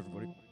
everybody.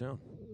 Right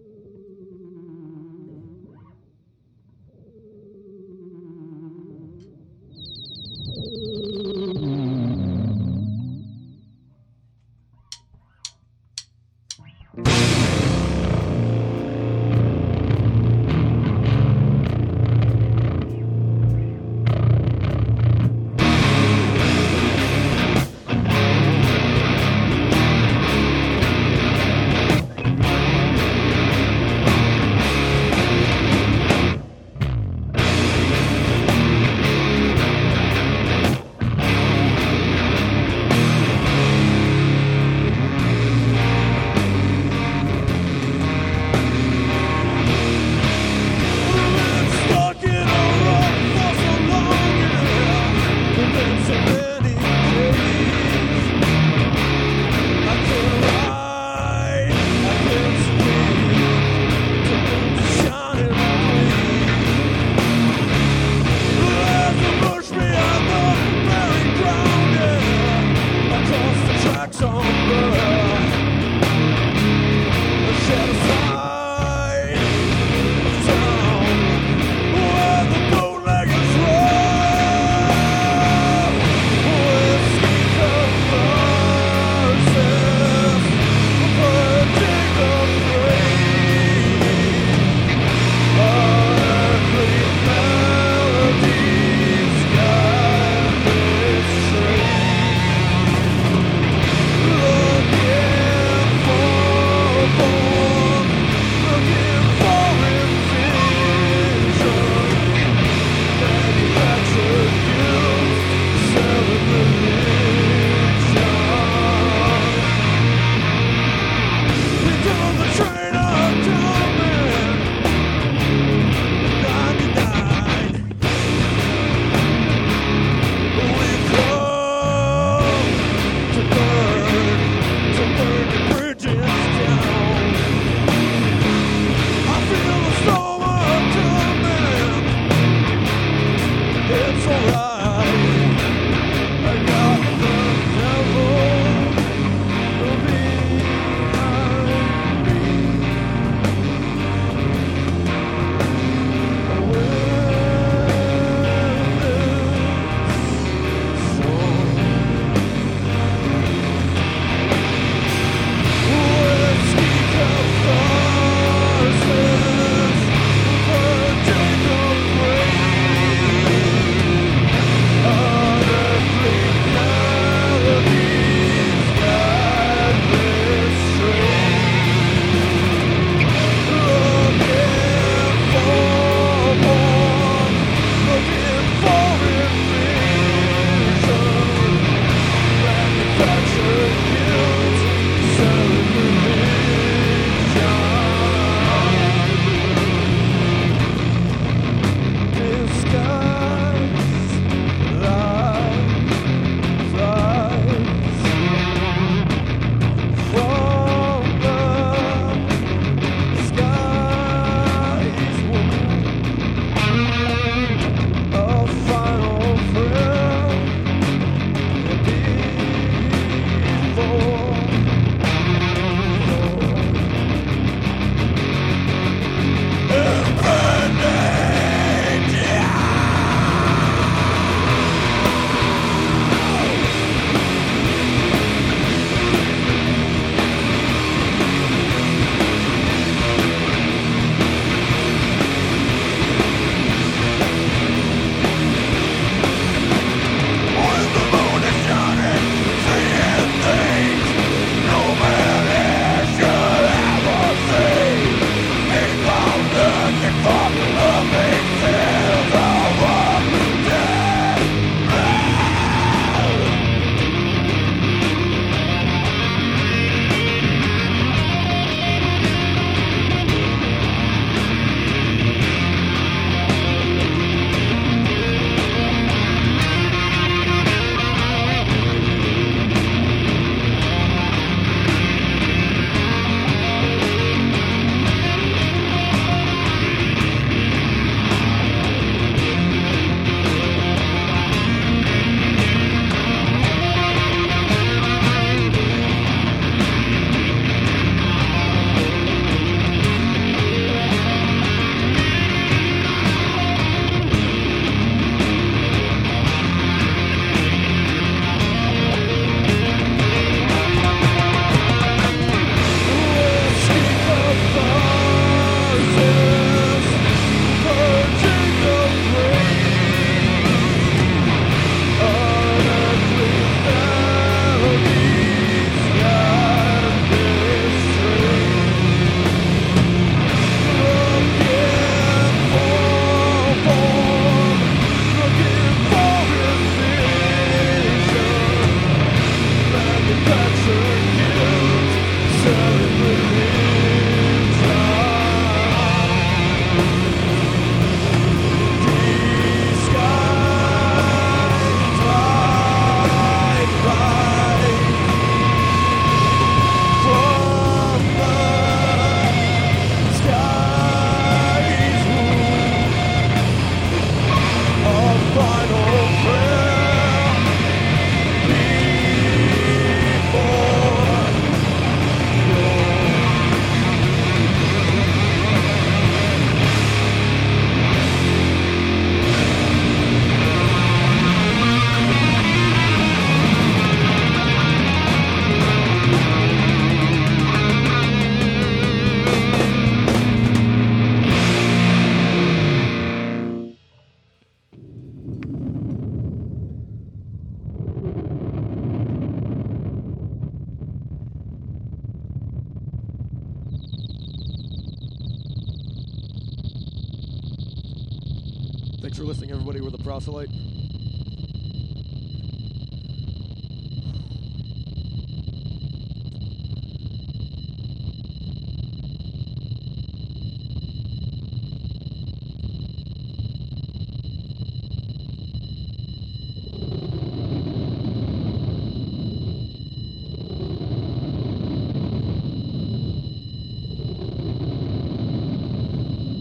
We're the proselyte.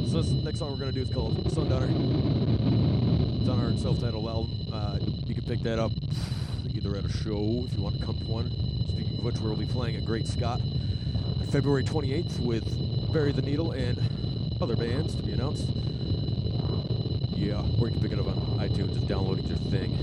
So this next song we're gonna do is called Sundowner. It's on our self-titled album. Uh, you can pick that up either at a show if you want to come to one. Speaking of which, we'll be playing at Great Scott February 28th with Bury the Needle and other bands to be announced. Yeah, or you can pick it up on iTunes. Just download it your thing.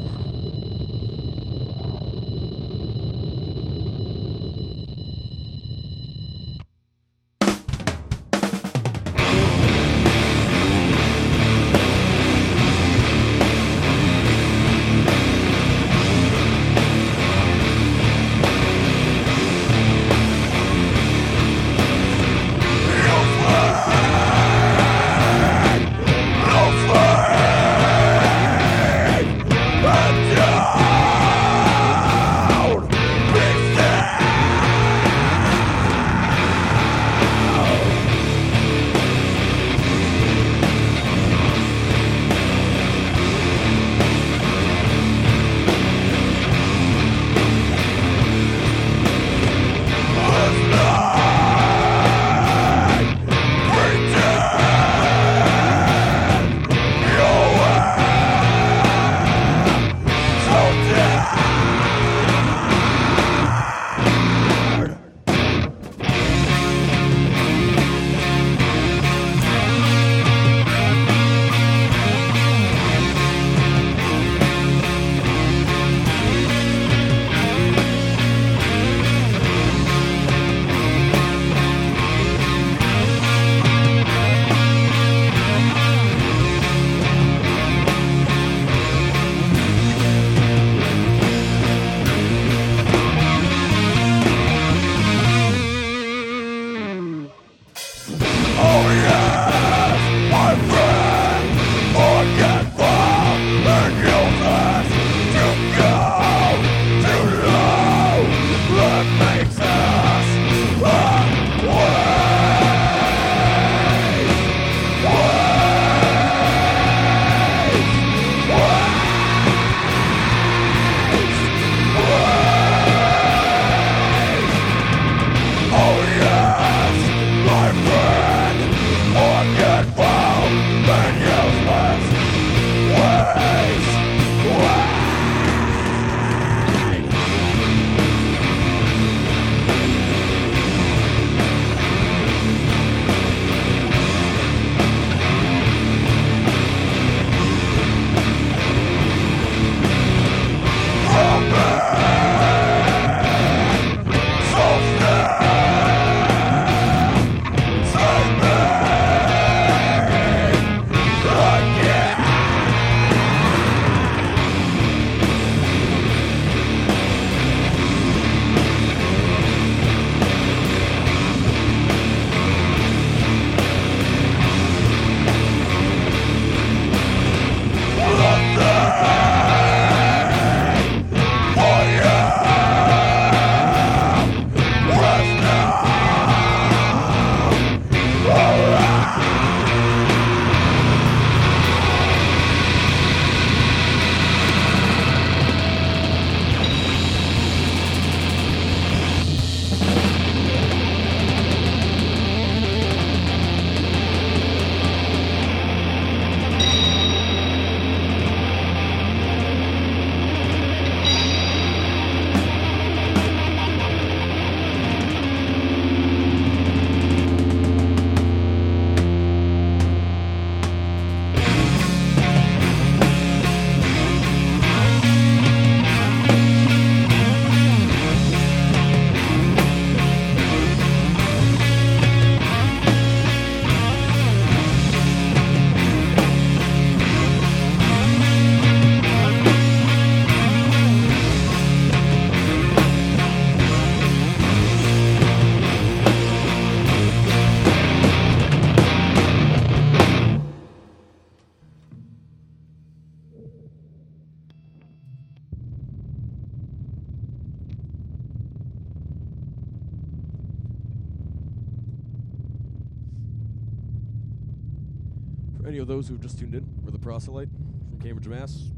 Those who've just tuned in, we're the Proselyte from Cambridge, Mass.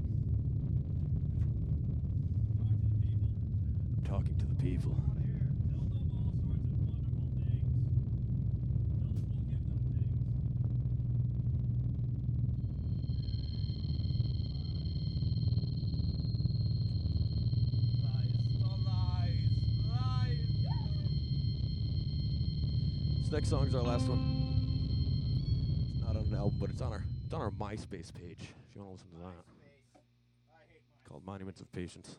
I'm talking to the people. Next song's our last one. It's not on an album, but it's on our it's on our MySpace page. If you want to listen to that, called Monuments of Patience.